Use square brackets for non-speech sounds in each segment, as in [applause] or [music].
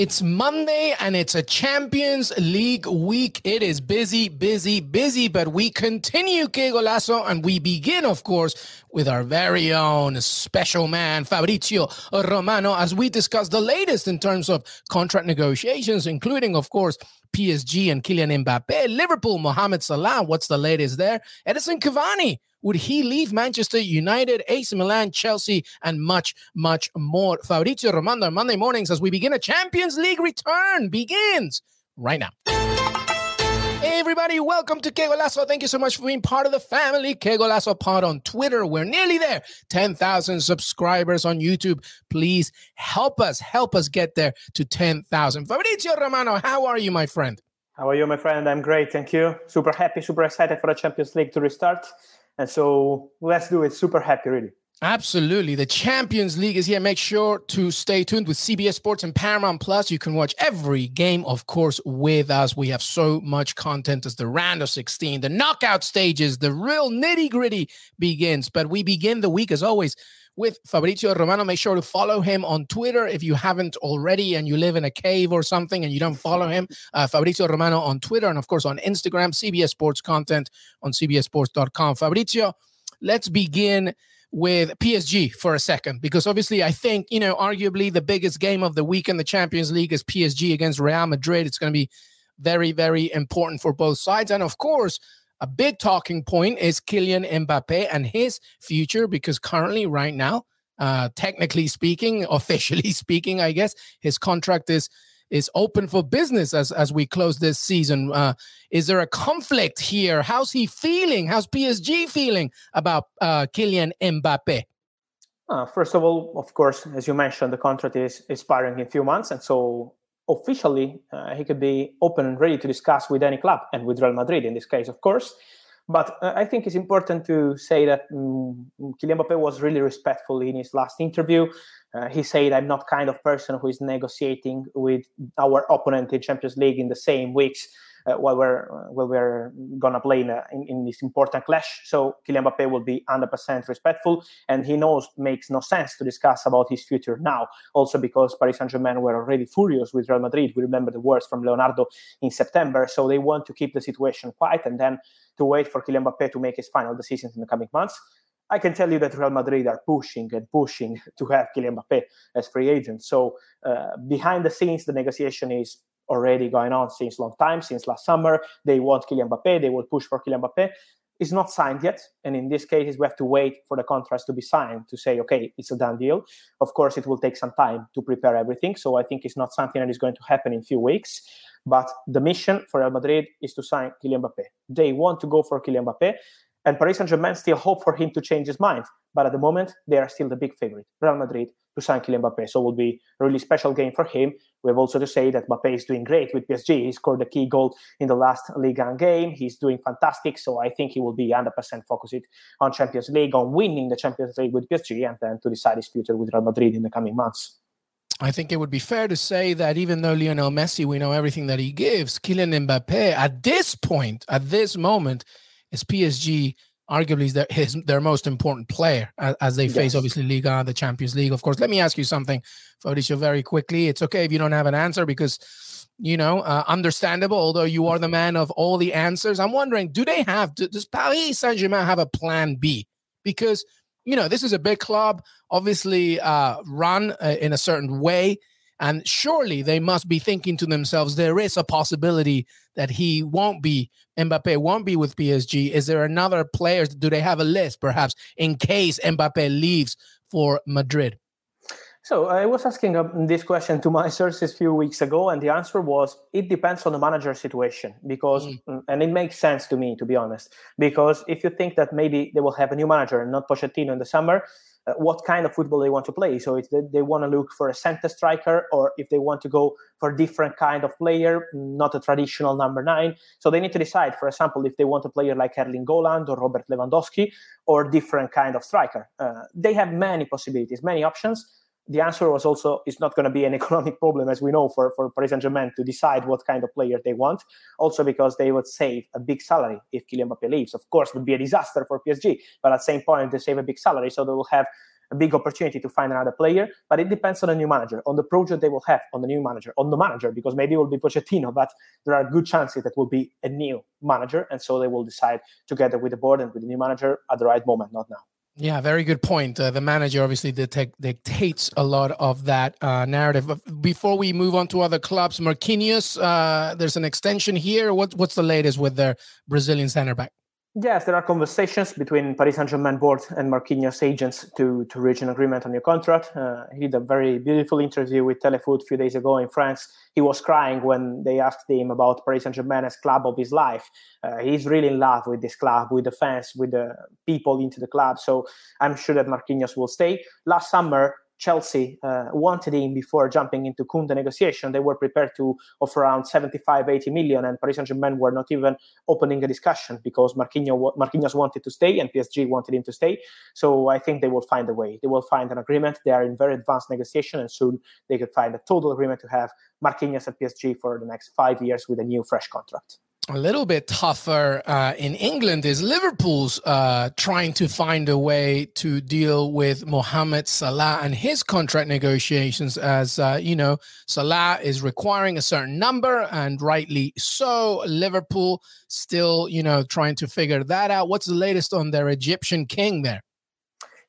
It's Monday and it's a Champions League week. It is busy, busy, busy, but we continue Que Golazo and we begin, of course, with our very own special man, Fabrizio Romano, as we discuss the latest in terms of contract negotiations, including, of course, PSG and Kylian Mbappe, Liverpool, Mohamed Salah. What's the latest there? Edinson Cavani would he leave Manchester United, AC Milan, Chelsea, and much, much more? Fabrizio Romano, on Monday mornings as we begin a Champions League return begins right now. Hey everybody, welcome to Que. Thank you so much for being part of the family. Que Pod on Twitter. We're nearly there. 10,000 subscribers on YouTube. Please help us, help us get there to 10,000. Fabrizio Romano, how are you, my friend? How are you, my friend? I'm great. Thank you. Super happy, super excited for the Champions League to restart. And so let's do it. Super happy, really. Absolutely. The Champions League is here. Make sure to stay tuned with CBS Sports and Paramount Plus. You can watch every game, of course, with us. We have so much content as the round of 16, the knockout stages, the real nitty gritty begins. But we begin the week, as always, with Fabrizio Romano. Make sure to follow him on Twitter if you haven't already and you live in a cave or something and you don't follow him. Uh, Fabrizio Romano on Twitter and, of course, on Instagram, CBS Sports content on CBSSports.com. Fabrizio, let's begin with PSG for a second because obviously I think you know arguably the biggest game of the week in the Champions League is PSG against Real Madrid. It's going to be very very important for both sides and of course a big talking point is Kylian Mbappe and his future because currently, right now, uh, technically speaking, [laughs] officially speaking, I guess his contract is is open for business as as we close this season. Uh, is there a conflict here? How's he feeling? How's PSG feeling about uh, Kylian Mbappe? Uh, first of all, of course, as you mentioned, the contract is expiring in a few months, and so officially uh, he could be open and ready to discuss with any club and with Real Madrid in this case, of course. But uh, I think it's important to say that um, Kylian Mbappe was really respectful in his last interview. Uh, he said, "I'm not kind of person who is negotiating with our opponent in Champions League in the same weeks." Uh, while we're while we're gonna play in, a, in, in, this important clash. So Kylian Mbappe will be 100% respectful, and he knows makes no sense to discuss about his future now. Also because Paris Saint Germain were already furious with Real Madrid. We remember the words from Leonardo in September, so they want to keep the situation quiet and then to wait for Kylian Mbappe to make his final decisions in the coming months. I can tell you that Real Madrid are pushing and pushing [laughs] to have Kylian Mbappe as free agent. So uh, behind the scenes, the negotiation is already going on since long time, since last summer. They want Kylian Mbappe. They will push for Kylian Mbappe. It's not signed yet, and in this case, we have to wait for the contracts to be signed to say, okay, it's a done deal. Of course, it will take some time to prepare everything, so I think it's not something that is going to happen in a few weeks. But the mission for Real Madrid is to sign Kylian Mbappe. They want to go for Kylian Mbappe, and Paris Saint Germain still hope for him to change his mind. But at the moment, they are still the big favorite, Real Madrid, to sign Kylian Mbappe. So it will be a really special game for him. We have also to say that Mbappe is doing great with PSG. He scored the key goal in the last Ligue 1 game. He's doing fantastic. So I think he will be 100% focused on Champions League, on winning the Champions League with PSG, and then to decide his future with Real Madrid in the coming months. I think it would be fair to say that even though Lionel Messi, we know everything that he gives, Kylian Mbappe at this point, at this moment, is PSG arguably their his their most important player as, as they yes. face obviously Liga, the Champions League. Of course, let me ask you something, Fabrizio, very quickly. It's okay if you don't have an answer because you know uh, understandable. Although you are the man of all the answers, I'm wondering, do they have does Paris Saint Germain have a plan B? Because you know this is a big club, obviously uh, run uh, in a certain way. And surely they must be thinking to themselves, there is a possibility that he won't be, Mbappe won't be with PSG. Is there another players? Do they have a list perhaps in case Mbappe leaves for Madrid? So I was asking um, this question to my [laughs] sources a few weeks ago, and the answer was it depends on the manager situation because, mm. mm. and it makes sense to me to be honest, because if you think that maybe they will have a new manager and not Pochettino in the summer, uh, what kind of football they want to play. So if they, want to look for a center striker, or if they want to go for a different kind of player, not a traditional number nine. So they need to decide, for example, if they want a player like Erling Haaland or Robert Lewandowski, or different kind of striker. Uh, they have many possibilities, many options the answer was also it's not going to be an [laughs] economic problem, as we know, for, for Paris Saint Germain to decide what kind of player they want. Also, because they would save a big salary if Kylian Mbappe leaves. Of course, would be a disaster for PSG, but at the same point, they save a big salary, so they will have a big opportunity to find another player. But it depends on the new manager, on the project they will have, on the new manager, on the manager, because maybe it will be Pochettino, but there are good chances that will be a new manager, and so they will decide together with the board and with the new manager at the right moment, not now. Yeah, very good point. Uh, the manager obviously dictates a lot of that uh, narrative. But before we move on to other clubs, Marquinhos, uh, there's an extension here. What, what's the latest with their Brazilian center back? Yes, there are conversations between Paris Saint-Germain board and Marquinhos agents to, to reach an agreement on your contract. Uh, he did a very beautiful interview with Telefoot a few days ago in France. He was crying when they asked him about Paris Saint-Germain as club of his life. Uh, he's really in love with this club, with the fans, with the people into the club. So I'm sure that Marquinhos will stay. Last summer, Chelsea uh, wanted him before jumping into Koundé negotiation. They were prepared to offer around 75, 80 million, and Paris Saint Germain were not even opening a discussion because Marquinhos, Marquinhos wanted to stay and PSG wanted him to stay. So I think they will find a way. They will find an agreement. They are in very advanced negotiation, and soon they could find a total agreement to have Marquinhos at PSG for the next five years with a new fresh contract a little bit tougher uh, in England is Liverpool's uh, trying to find a way to deal with Mohamed Salah and his contract negotiations. As uh, you know, Salah is requiring a certain number, and rightly so. Liverpool still, you know, trying to figure that out. What's the latest on their Egyptian king there?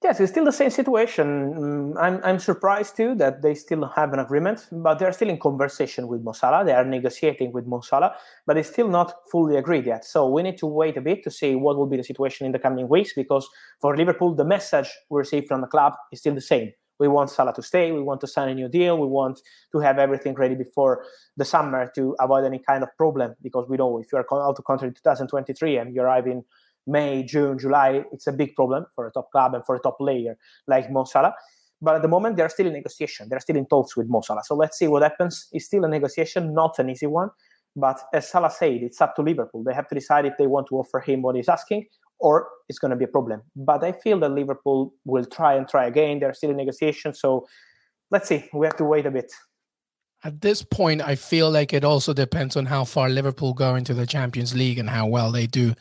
Yes, it's still the same situation. Mm, I'm, I'm surprised too that they still have an agreement, but they're still in conversation with Mo Salah. They are negotiating with Mo Salah, but it's still not fully agreed yet. So we need to wait a bit to see what will be the situation in the coming weeks because for Liverpool, the message we receive from the club is still the same. We want Salah to stay. We want to sign a new deal. We want to have everything ready before the summer to avoid any kind of problem because we know if you're out of contract in 2023 and you arrive in May, June, July, it's a big problem for a top club and for a top player like Mo Salah. But at the moment, they're still in negotiation. They're still in talks with Mo Salah. So let's see what happens. It's still a negotiation, not an easy one. But as Salah said, it's up to Liverpool. They have to decide if they want to offer him what he's asking or it's going to be a problem. But I feel that Liverpool will try and try again. They're still in negotiation. So let's see. We have to wait a bit. At this point, I feel like it also depends on how far Liverpool go into the Champions League and how well they do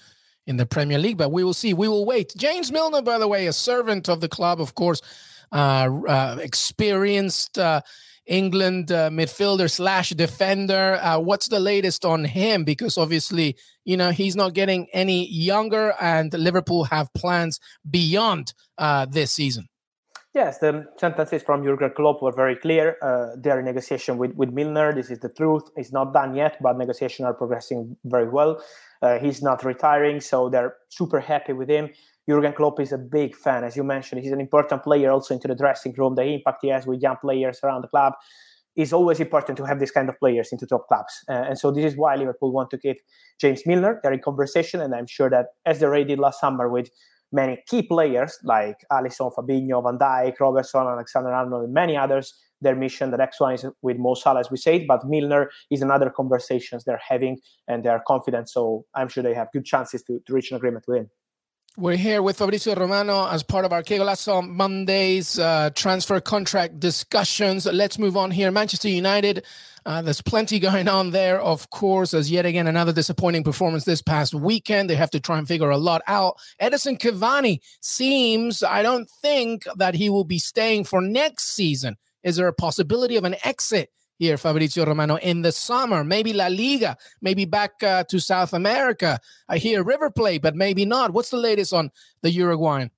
in the Premier League, but we will see. We will wait. James Milner, by the way, a servant of the club, of course, uh, uh, experienced uh, England uh, midfielder slash defender. What's the latest on him? Because obviously, you know, he's not getting any younger, and Liverpool have plans beyond uh, this season. Yes, the sentences from Jurgen Klopp were very clear. Uh, they are in negotiation with, with Milner. This is the truth. It's not done yet, but negotiations are progressing very well. Uh, he's not retiring, so they're super happy with him. Jurgen Klopp is a big fan, as you mentioned. He's an important player also into the dressing room. The impact he has with young players around the club is always important to have this kind of players into top clubs. Uh, and so this is why Liverpool want to keep James Milner. They're in conversation, and I'm sure that as they already did last summer with many key players like Alisson, Fabinho, Van Dijk, Robertson, Alexander Arnold, and many others. Their mission, next one is with Mo Salah, as we said, but Milner is another conversations they're having, and they're confident. So I'm sure they have good chances to, to reach an agreement with him. We're here with Fabrizio Romano as part of our Que Golazo Mondays uh, transfer contract discussions. Let's move on here. Manchester United, uh, there's plenty going on there, of course, as yet again another disappointing performance this past weekend. They have to try and figure a lot out. Edinson Cavani seems, I don't think that he will be staying for next season. Is there a possibility of an exit here, Fabrizio Romano, in the summer. Maybe La Liga, maybe back uh, to South America. I hear River Plate, but maybe not. What's the latest on the Uruguayan?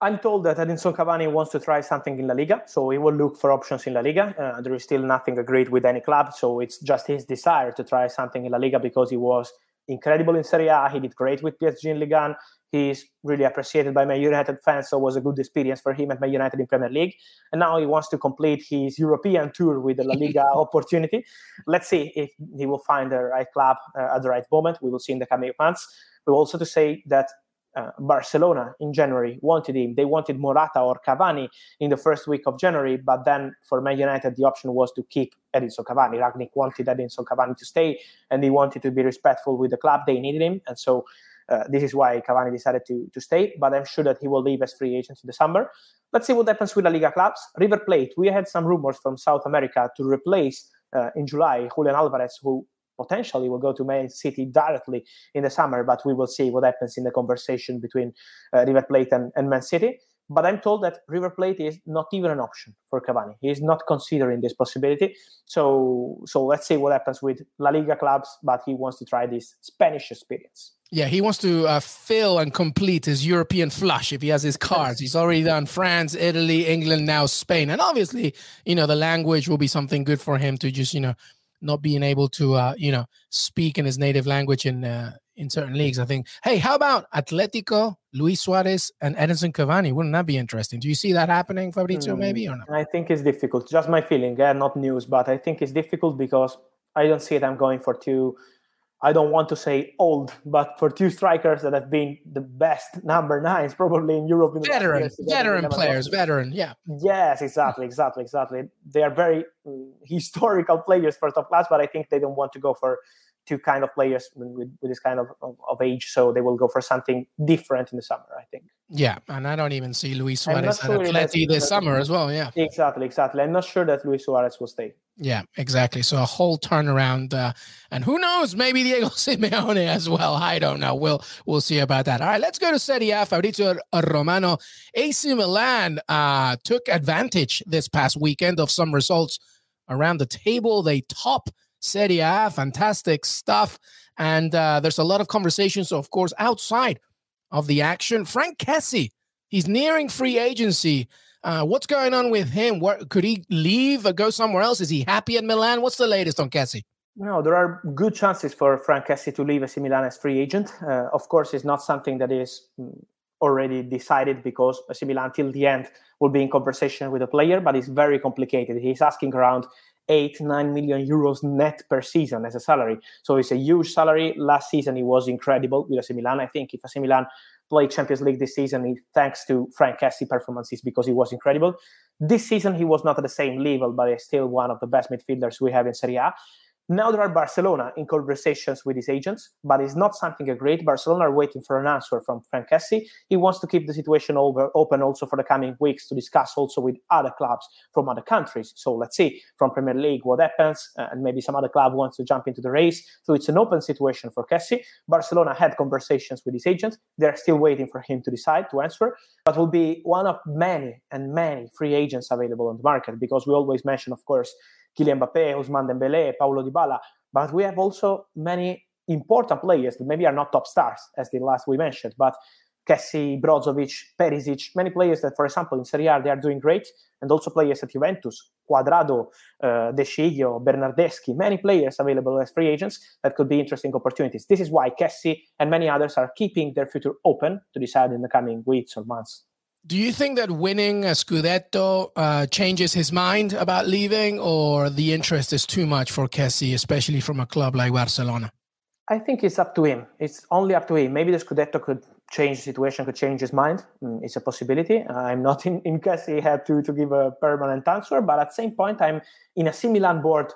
I'm told that Edinson Cavani wants to try something in La Liga, so he will look for options in La Liga. Uh, there is still nothing agreed with any club, so it's just his desire to try something in La Liga because he was incredible in Serie A. He did great with PSG in Ligue 1. He's really appreciated by Man United fans, so it was a good experience for him at Man United in Premier League. And now he wants to complete his European tour with the La Liga [laughs] opportunity. Let's see if he will find the right club uh, at the right moment. We will see in the coming months. We also to say that uh, Barcelona in January wanted him. They wanted Morata or Cavani in the first week of January, but then for Man United, the option was to keep Edinson Cavani. Rangnick wanted Edinson Cavani to stay, and he wanted to be respectful with the club. They needed him, and so uh, this is why Cavani decided to, to stay. But I'm sure that he will leave as free agent in the summer. Let's see what happens with La Liga clubs. River Plate, we had some rumors from South America to replace uh, in July Julian Alvarez, who potentially will go to Man City directly in the summer, but we will see what happens in the conversation between uh, River Plate and, and Man City. But I'm told that River Plate is not even an option for Cavani. He is not considering this possibility. So, so let's see what happens with La Liga clubs. But he wants to try this Spanish experience. Yeah, he wants to uh, fill and complete his European flush if he has his cards. He's already done France, Italy, England, now Spain, and obviously, you know, the language will be something good for him to just, you know, not being able to uh, you know speak in his native language in uh, in certain leagues. I think, hey, how about Atletico, Luis Suarez, and Edinson Cavani? Wouldn't that be interesting? Do you see that happening, Fabrizio? Mm, maybe or not? I think it's difficult. Just my feeling, yeah, not news, but I think it's difficult because I don't see them going for two I don't want to say old, but for two strikers that have been the best [laughs] number nines probably in Europe. In veteran, years, veteran players, veteran, yeah. Yes, exactly, exactly, exactly. They are very um, historical players for top class, but I think they don't want to go for two kind of players with, with this kind of, of, of, age. So they will go for something different in the summer, I think. Yeah, and I don't even see Luis Suarez sure at Atleti this summer as well. Yeah, exactly, exactly. I'm not sure that Luis Suarez will stay. Yeah, exactly. So a whole turnaround, uh, and who knows? Maybe Diego [laughs] Simeone as well. I don't know. We'll we'll see about that. All right, let's go to Serie A. Fabrizio Romano, AC Milan uh, took advantage this past weekend of some results around the table. They top Serie A, fantastic stuff. And uh, there's a lot of conversations, of course, outside of the action. Frank Kessie, he's nearing free agency. Uh, what's going on with him? What could he leave or go somewhere else? Is he happy at Milan? What's the latest on Kessie? No, there are good chances for Frank Kessie to leave AC Milan as free agent. Uh, of course, it's not something that is mm, already decided because AC Milan till the end will be in conversation with the player, but it's very complicated. He's asking around eight, nine million euros net per season as a salary. So it's a huge salary. Last season, it was incredible with AC Milan. I think if AC Milan played Champions League this season, it, thanks to Frank Kessie performances because he was incredible. This season, he was not at the same level, but he's still one of the best midfielders we have in Serie A. Now there are Barcelona in conversations with his agents, but it's not something agreed. Barcelona are waiting for an answer from Frank Kessie. He wants to keep the situation over, open also for the coming weeks to discuss also with other clubs from other countries. So let's see from Premier League what happens, uh, and maybe some other club wants to jump into the race. So it's an open situation for Kessie. Barcelona had conversations with his agents. They're still waiting for him to decide to answer, but will be one of many and many free agents available on the market because we always mention, of course, Kylian Mbappe, Ousmane Dembele, Paulo Dybala, but we have also many important players that maybe are not top stars, as the last we mentioned, but Kessie, Brozovic, Perisic, many players that, for example, in Serie A, they are doing great, and also players at Juventus, Cuadrado, uh, De Sciglio, Bernardeschi, many players available as free agents that could be interesting opportunities. This is why Kessie and many others are keeping their future open to decide in the coming weeks or months. Do you think that winning a Scudetto uh, changes his mind about leaving, or the interest is too much for Kessie, especially from a club like Barcelona? I think it's up to him. It's only up to him. Maybe the Scudetto could change the situation, could change his mind. Mm, it's a possibility. I'm not [laughs] in, in Kessie head to, to give a permanent answer, but at the same point, I'm in a similar board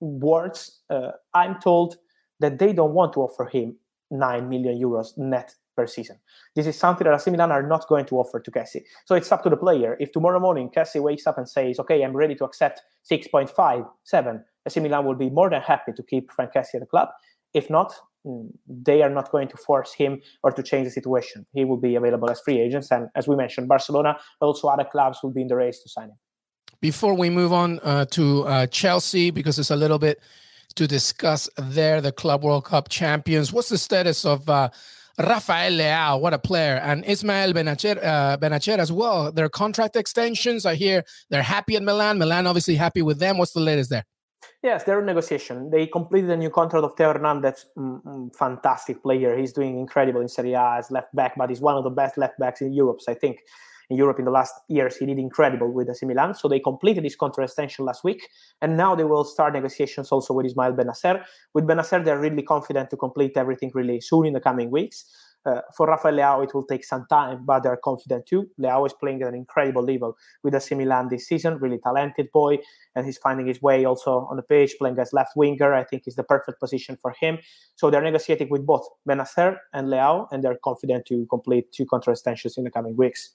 words. Uh, I'm told that they don't want to offer him 9 million euros net per season. This is something that AC Milan are not going to offer to Kessie. So it's up to the player. If tomorrow morning Kessie wakes up and says, okay, I'm ready to accept 6.5, 7, AC Milan will be more than happy to keep Frank Kessie at the club. If not, mm, they are not going to force him or to change the situation. He will be available as free agents. And as we mentioned, Barcelona, but also other clubs will be in the race to sign him. Before we move on uh, to uh, Chelsea, because it's a little bit to discuss there, the Club World Cup champions, what's the status of uh, Rafael Leao, what a player, and Ismael Bennacer, uh, as well. Their contract extensions, I hear they're happy at Milan. Milan obviously happy with them. What's the latest there? Yes, they're in negotiation. They completed a new contract of Theo Hernandez, mm, mm, fantastic player. He's doing incredible in Serie A as left back, but he's one of the best left backs in Europe. So I think in Europe in the last years he did incredible with AC Milan. So they completed his contract extension last week, and now they will start negotiations also with Ismael Bennacer. With Bennacer, they're really confident to complete everything really soon in the coming weeks. Uh, for Rafael Leao, it will take some time, but they're confident too. Leao is playing at an incredible level with AC Milan this season, really talented boy, and he's finding his way also on the pitch, playing as left winger. I think is the perfect position for him. So they're negotiating with both Bennacer and Leao, and they're confident to complete two contract extensions in the coming weeks.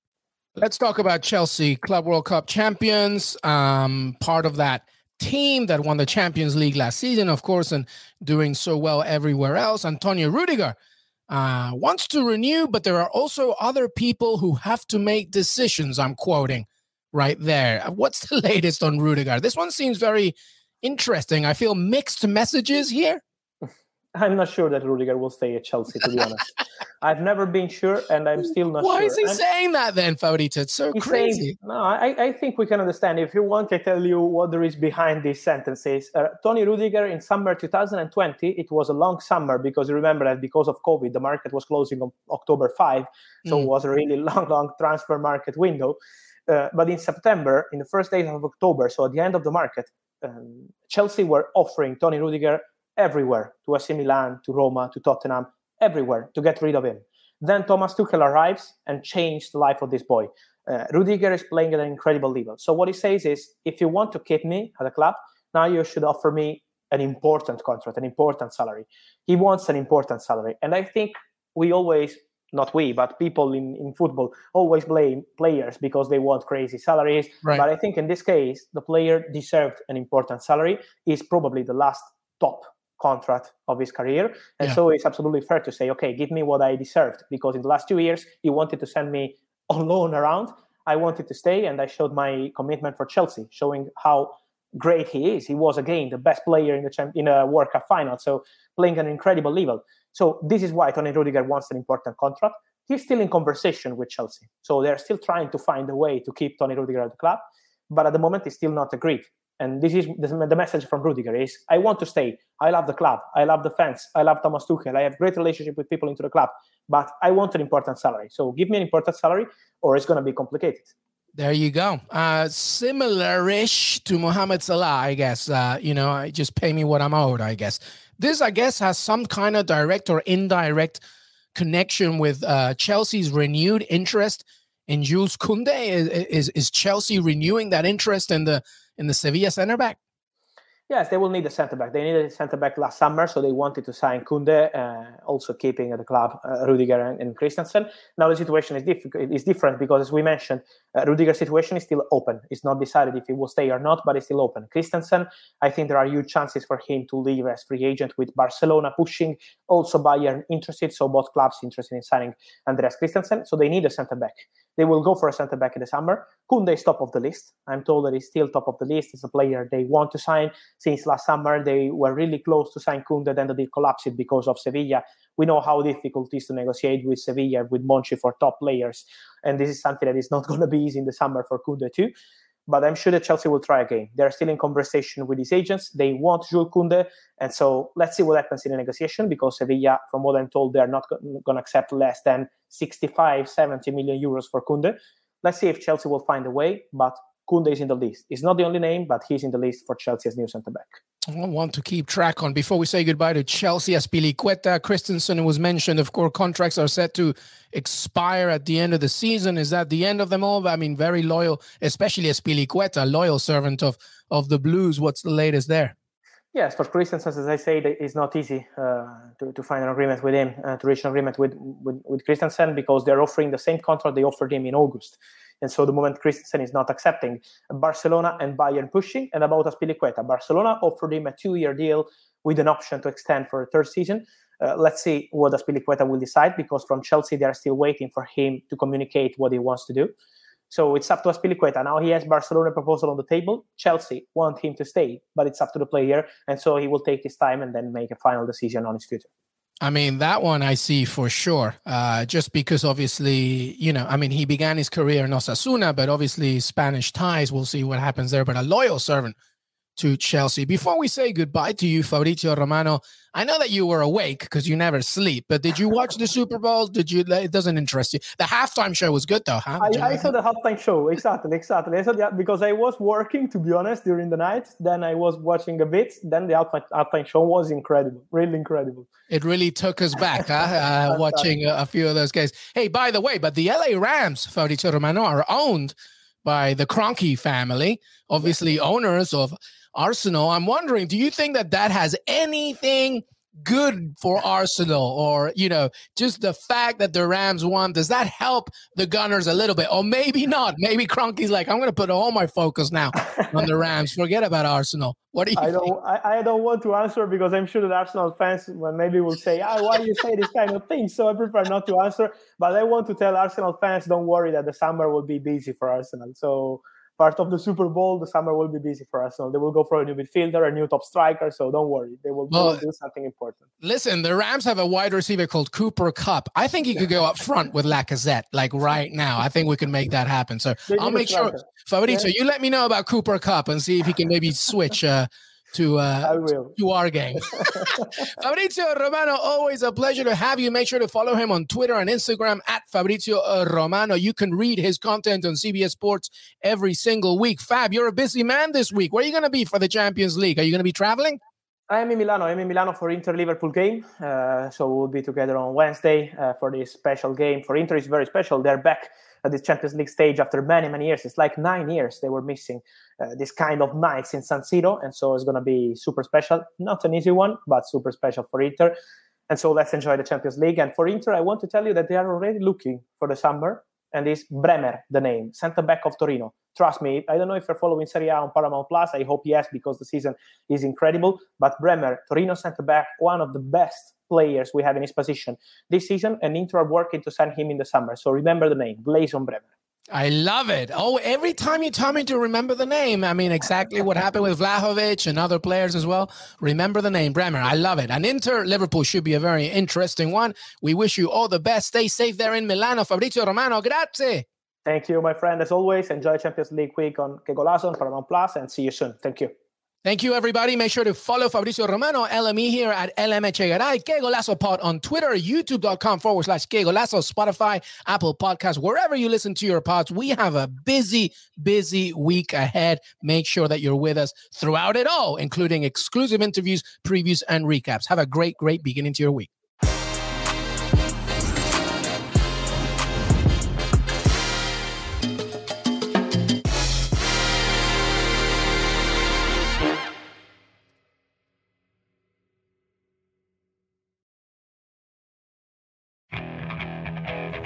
Let's talk about Chelsea, Club World Cup champions, um, part of that team that won the Champions League last season, of course, and doing so well everywhere else. Antonio Rudiger uh, wants to renew, but there are also other people who have to make decisions. I'm quoting right there. What's the [laughs] latest on Rudiger? This one seems very interesting. I feel mixed messages here. I'm not sure that Rudiger will stay at Chelsea, to be [laughs] honest. I've never been sure, and I'm still not sure. Why sure. is he and saying that then, Favorita? It's so crazy. Saying, no, I, I think we can understand. If you want, I tell you what there is behind these sentences. Uh, Tony Rudiger in summer 2020, it was a long summer because you remember that because of COVID, the market was closing on October 5. So mm. it was a really [laughs] long, long transfer market window. Uh, but in September, in the first days of October, so at the end of the market, um, Chelsea were offering Tony Rudiger everywhere to AC Milan, to Roma, to Tottenham, everywhere to get rid of him. Then Thomas Tuchel arrives and changed the life of this boy. Uh, Rudiger is playing at an incredible level. So what he says is, if you want to keep me at the club, now you should offer me an important contract, an important salary. He wants an important salary, and I think we always, not we, but people in, in football always blame players because they want crazy salaries. Right. But I think in this case, the player deserved an important salary. Is probably the last top contract of his career. And yeah. so it's absolutely fair to say, okay, give me what I deserved. Because in the last two years, he wanted to send me [laughs] on loan around. I wanted to stay, and I showed my commitment for Chelsea, showing how great he is. He was again the best player in the champ- in a World Cup final, so playing at an incredible level. So this is why Tony Rudiger wants an important contract. He's still in conversation with Chelsea, so they're still trying to find a way to keep Tony Rudiger at the club. But at the moment, it's still not agreed and this is the message from Rudiger is I want to stay. I love the club. I love the fans. I love Thomas Tuchel. I have great relationship with people into the club, but I want an important salary. So give me an important salary, or it's going to be complicated. There you go. Uh, similar-ish to Mohamed Salah, I guess. Uh, you know, I just pay me what I'm owed. I guess this, I guess, has some kind of direct or indirect connection with uh, Chelsea's renewed interest in Jules Koundé. Is, is is Chelsea renewing that interest in the in the Sevilla center back? Yes, they will need a centre back. They needed a centre back last summer, so they wanted to sign Koundé, uh, also keeping at the club uh, Rudiger and, and, Christensen. Now the situation is, diff- is different because, as we mentioned, uh, Rudiger's situation is still open. It's not decided if he will stay or not, but it's still open. Christensen, I think there are huge chances for him to leave as free agent with Barcelona pushing, also Bayern interested, so both clubs interested in signing Andreas Christensen. So they need a centre back. They will go for a centre back in the summer. Koundé is top of the list. I'm told that he's still top of the list. It's a player they want to sign since last summer. They were really close to sign Koundé, then the deal collapsed because of Sevilla. We know how difficult it is to negotiate with Sevilla, with Monchi for top players. And this is something that is not [laughs] going to be easy in the summer for Koundé too. But I'm sure that Chelsea will try again. They're still in conversation with these agents. They want Jules Koundé. And so let's see what happens in the negotiation because Sevilla, from what I'm told, they're not going to accept less than 65, 70 million euros for Koundé. Let's see if Chelsea will find a way. But Koundé is in the list. He's not the only name, but he's in the list for Chelsea as new centre back. I want to keep track on before we say goodbye to Chelsea. Azpilicueta, Christensen was mentioned. Of course, contracts are set to expire at the end of the season. Is that the end of them all? I mean, very loyal, especially Azpilicueta, loyal servant of of the Blues. What's the latest there? Yes, for Christensen, as I say, it's not easy uh, to, to find an agreement with him, uh, to reach an agreement with, with, with Christensen because they're offering the same contract they offered him in August. And so the moment Christensen is not accepting, Barcelona and Bayern pushing. And about Azpilicueta, Barcelona offered him a two-year deal with an option to extend for a third season. Uh, let's see what Azpilicueta will decide because from Chelsea they are still waiting for him to communicate what he wants to do. So it's up to Azpilicueta. Now he has Barcelona proposal on the table. Chelsea want him to stay, but it's up to the player, and so he will take his time and then make a final decision on his future. I mean, that one I see for sure. Uh, just because obviously, you know, I mean, he began his career in Osasuna, but obviously Spanish ties. We'll see what happens there. But a loyal servant to Chelsea. Before we say goodbye to you, Fabrizio Romano, I know that you were awake because you never sleep, but did you watch the Super Bowl? Did you? It doesn't interest you. The halftime show was good though, huh? I, I saw the halftime show exactly, exactly. I saw that because I was working, to be honest, during the night. Then I was watching a bit. Then the halftime, halftime show was incredible, really incredible. It really took us back, huh? [laughs] Uh, watching a, a, few of those guys. Hey, by the way, but the LA Rams, Fabrizio Romano, are owned by the Kroenke family, obviously owners of Arsenal. I'm wondering, do you think that that has anything good for Arsenal or, you know, just the fact that the Rams won, does that help the Gunners a little bit? Or maybe not. Maybe Kroenke's like, I'm going to put all my focus now on the [laughs] Rams. Forget about Arsenal. What do you I think? don't, I, I, don't want to answer because I'm sure that Arsenal fans well, maybe will say, ah, why do you say this kind of thing? So I prefer not to answer. But I want to tell Arsenal fans, don't worry that the summer will be busy for Arsenal. So part of the Super Bowl, the summer will be busy for Arsenal. They will go for a new midfielder, a new top striker. So don't worry, they will, well, do something important. Listen, the Rams have a wide receiver called Cooper Kupp. I think he could go up front with Lacazette, like right now. I think we can make that happen. So I'll make sure, Fabrizio, yeah. you let me know about Cooper Kupp and see if he can maybe switch. Uh, to uh, to our game. [laughs] [laughs] Fabrizio Romano, always a pleasure to have you. Make sure to follow him on Twitter and Instagram at Fabrizio uh, Romano. You can read his content on CBS Sports every single week. Fab, you're a busy man this week. Where are you going to be for the Champions League? Are you going to be traveling? I am in Milano. I'm in Milano for Inter Liverpool game. Uh, so we'll be together on Wednesday uh, for this special game. For Inter, it's very special. They're back at the Champions League stage after many, many years. It's like nine years they were missing uh, this kind of nights in San Siro. And so it's going to be super special. Not an easy one, but super special for Inter. And so let's enjoy the Champions League. And for Inter, I want to tell you that they are already looking for the summer. And is Bremer the name, center back of Torino. Trust me, I don't know if you're following Serie A on Paramount Plus. I hope yes, because the season is incredible. But Bremer, Torino center back, one of the best players we have in his position this season, and Inter are working to sign him in the summer. So remember the name, Gleison Bremer. I love it. Oh, every time you tell me to remember the name, I mean, exactly what happened with Vlahovic and other players as well. Remember the name, Bremer. I love it. And Inter Liverpool should be a very interesting one. We wish you all the best. Stay safe there in Milano. Fabrizio Romano, grazie. Thank you, my friend. As always, enjoy Champions League week on Que Golazo on Paramount Plus, and see you soon. Thank you. Thank you, everybody. Make sure to follow Fabrizio Romano, LME here at LMHARI, Que Golazo Pod on Twitter, youtube.com forward slash Que Golazo, Spotify, Apple Podcasts, wherever you listen to your pods. We have a busy, busy week ahead. Make sure that you're with us throughout it all, including exclusive interviews, previews, and recaps. Have a great, great beginning to your week.